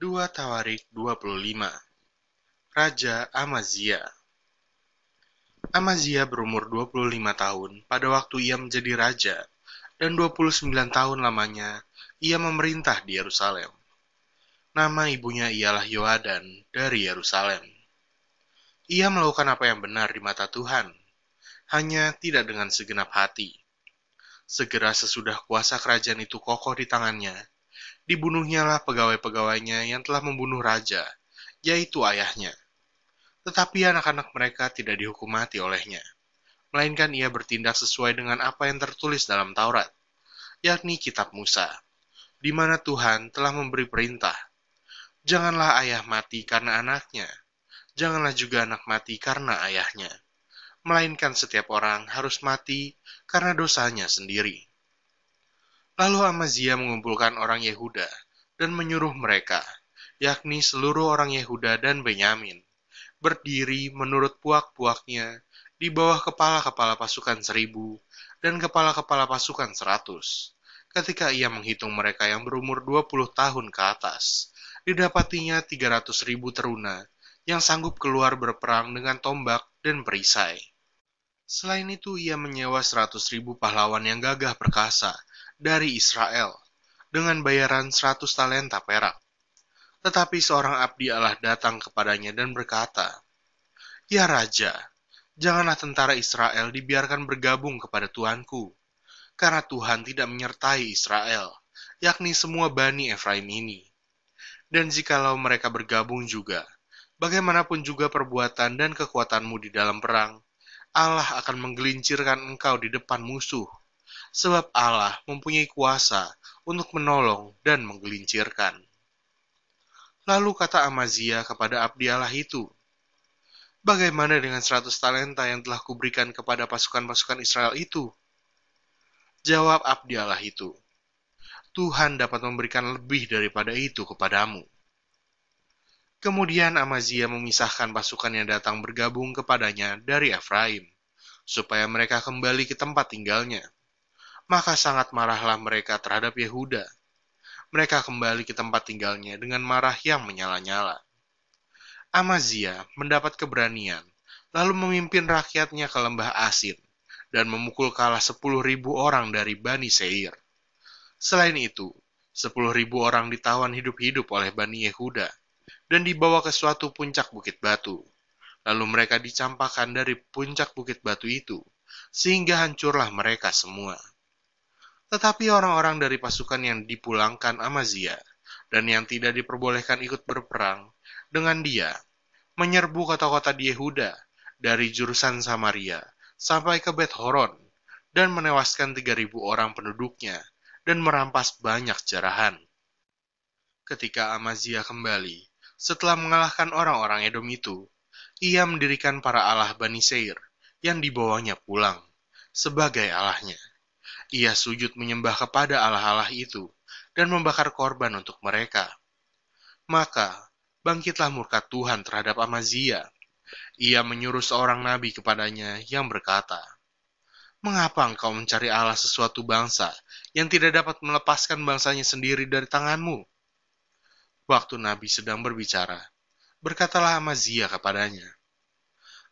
2 Tawarik 25 Raja Amazia Amazia berumur 25 tahun pada waktu ia menjadi raja, dan 29 tahun lamanya ia memerintah di Yerusalem. Nama ibunya ialah Yoadan dari Yerusalem. Ia melakukan apa yang benar di mata Tuhan, hanya tidak dengan segenap hati. Segera sesudah kuasa kerajaan itu kokoh di tangannya, dibunuhnyalah pegawai-pegawainya yang telah membunuh raja, yaitu ayahnya. Tetapi anak-anak mereka tidak dihukum mati olehnya, melainkan ia bertindak sesuai dengan apa yang tertulis dalam Taurat, yakni kitab Musa, di mana Tuhan telah memberi perintah, Janganlah ayah mati karena anaknya, janganlah juga anak mati karena ayahnya, melainkan setiap orang harus mati karena dosanya sendiri. Lalu Amazia mengumpulkan orang Yehuda dan menyuruh mereka, yakni seluruh orang Yehuda dan Benyamin, berdiri menurut puak-puaknya di bawah kepala-kepala pasukan seribu dan kepala-kepala pasukan seratus. Ketika ia menghitung mereka yang berumur 20 tahun ke atas, didapatinya 300 ribu teruna yang sanggup keluar berperang dengan tombak dan perisai. Selain itu, ia menyewa 100 ribu pahlawan yang gagah perkasa dari Israel dengan bayaran 100 talenta perak. Tetapi seorang abdi Allah datang kepadanya dan berkata, Ya Raja, janganlah tentara Israel dibiarkan bergabung kepada Tuanku, karena Tuhan tidak menyertai Israel, yakni semua Bani Efraim ini. Dan jikalau mereka bergabung juga, bagaimanapun juga perbuatan dan kekuatanmu di dalam perang, Allah akan menggelincirkan engkau di depan musuh sebab Allah mempunyai kuasa untuk menolong dan menggelincirkan. Lalu kata Amazia kepada abdi Allah itu, Bagaimana dengan seratus talenta yang telah kuberikan kepada pasukan-pasukan Israel itu? Jawab abdi Allah itu, Tuhan dapat memberikan lebih daripada itu kepadamu. Kemudian Amazia memisahkan pasukan yang datang bergabung kepadanya dari Efraim, supaya mereka kembali ke tempat tinggalnya maka sangat marahlah mereka terhadap Yehuda. Mereka kembali ke tempat tinggalnya dengan marah yang menyala-nyala. Amazia mendapat keberanian, lalu memimpin rakyatnya ke lembah Asin, dan memukul kalah sepuluh ribu orang dari Bani Seir. Selain itu, sepuluh ribu orang ditawan hidup-hidup oleh Bani Yehuda, dan dibawa ke suatu puncak bukit batu. Lalu mereka dicampakkan dari puncak bukit batu itu, sehingga hancurlah mereka semua. Tetapi orang-orang dari pasukan yang dipulangkan Amazia dan yang tidak diperbolehkan ikut berperang dengan dia menyerbu kota-kota di Yehuda dari jurusan Samaria sampai ke Bet Horon dan menewaskan 3.000 orang penduduknya dan merampas banyak jarahan. Ketika Amazia kembali, setelah mengalahkan orang-orang Edom itu, ia mendirikan para Allah Bani Seir yang dibawanya pulang sebagai Allahnya ia sujud menyembah kepada allah-allah itu dan membakar korban untuk mereka. Maka, bangkitlah murka Tuhan terhadap Amazia. Ia menyuruh seorang nabi kepadanya yang berkata, Mengapa engkau mencari Allah sesuatu bangsa yang tidak dapat melepaskan bangsanya sendiri dari tanganmu? Waktu Nabi sedang berbicara, berkatalah Amazia kepadanya,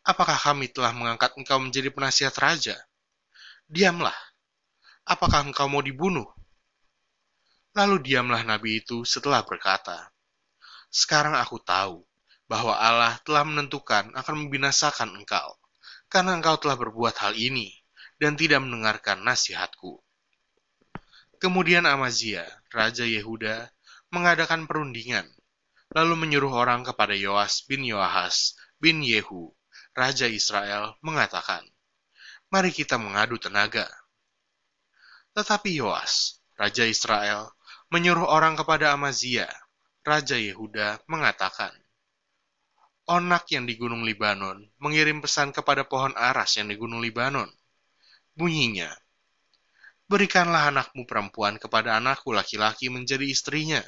Apakah kami telah mengangkat engkau menjadi penasihat raja? Diamlah, apakah engkau mau dibunuh? Lalu diamlah nabi itu setelah berkata, Sekarang aku tahu bahwa Allah telah menentukan akan membinasakan engkau, karena engkau telah berbuat hal ini dan tidak mendengarkan nasihatku. Kemudian Amazia, Raja Yehuda, mengadakan perundingan, lalu menyuruh orang kepada Yoas bin Yoahas bin Yehu, Raja Israel, mengatakan, Mari kita mengadu tenaga tetapi Yoas, Raja Israel, menyuruh orang kepada Amazia, Raja Yehuda, mengatakan, Onak yang di Gunung Libanon mengirim pesan kepada pohon aras yang di Gunung Libanon. Bunyinya, Berikanlah anakmu perempuan kepada anakku laki-laki menjadi istrinya.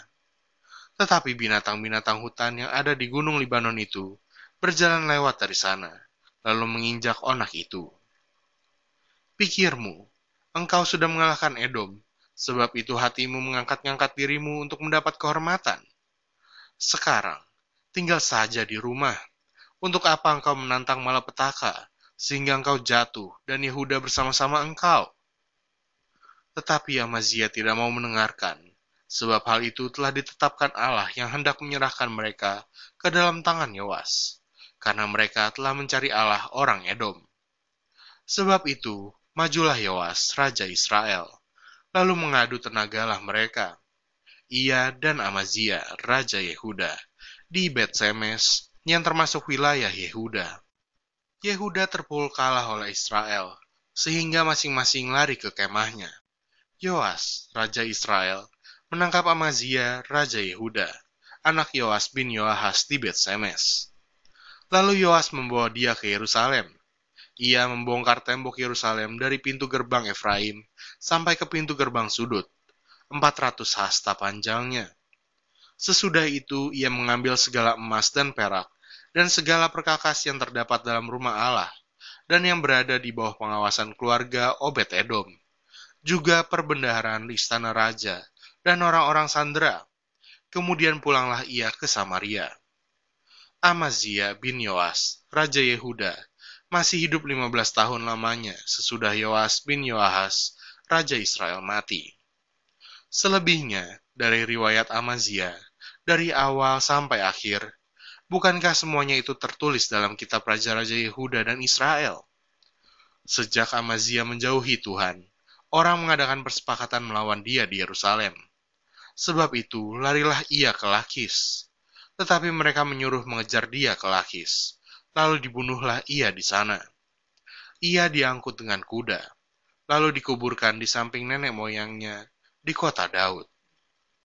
Tetapi binatang-binatang hutan yang ada di Gunung Libanon itu berjalan lewat dari sana, lalu menginjak onak itu. Pikirmu, engkau sudah mengalahkan Edom, sebab itu hatimu mengangkat-ngangkat dirimu untuk mendapat kehormatan. Sekarang, tinggal saja di rumah. Untuk apa engkau menantang malapetaka, sehingga engkau jatuh dan Yehuda bersama-sama engkau? Tetapi Amazia tidak mau mendengarkan, sebab hal itu telah ditetapkan Allah yang hendak menyerahkan mereka ke dalam tangan Yoas, karena mereka telah mencari Allah orang Edom. Sebab itu, majulah Yoas, Raja Israel, lalu mengadu tenagalah mereka. Ia dan Amazia, Raja Yehuda, di Bet Semes, yang termasuk wilayah Yehuda. Yehuda terpukul kalah oleh Israel, sehingga masing-masing lari ke kemahnya. Yoas, Raja Israel, menangkap Amazia, Raja Yehuda, anak Yoas bin Yoahas di Bet Semes. Lalu Yoas membawa dia ke Yerusalem. Ia membongkar tembok Yerusalem dari pintu gerbang Efraim sampai ke pintu gerbang sudut, 400 hasta panjangnya. Sesudah itu ia mengambil segala emas dan perak, dan segala perkakas yang terdapat dalam rumah Allah, dan yang berada di bawah pengawasan keluarga Obed Edom juga perbendaharaan istana raja, dan orang-orang Sandra. Kemudian pulanglah ia ke Samaria. Amazia bin Yoas, Raja Yehuda, masih hidup 15 tahun lamanya sesudah Yoas bin Yoahas, Raja Israel mati. Selebihnya dari riwayat Amazia, dari awal sampai akhir, bukankah semuanya itu tertulis dalam kitab Raja-Raja Yehuda dan Israel? Sejak Amazia menjauhi Tuhan, orang mengadakan persepakatan melawan dia di Yerusalem. Sebab itu, larilah ia ke Lakis. Tetapi mereka menyuruh mengejar dia ke Lakis. Lalu dibunuhlah ia di sana. Ia diangkut dengan kuda, lalu dikuburkan di samping nenek moyangnya di kota Daud.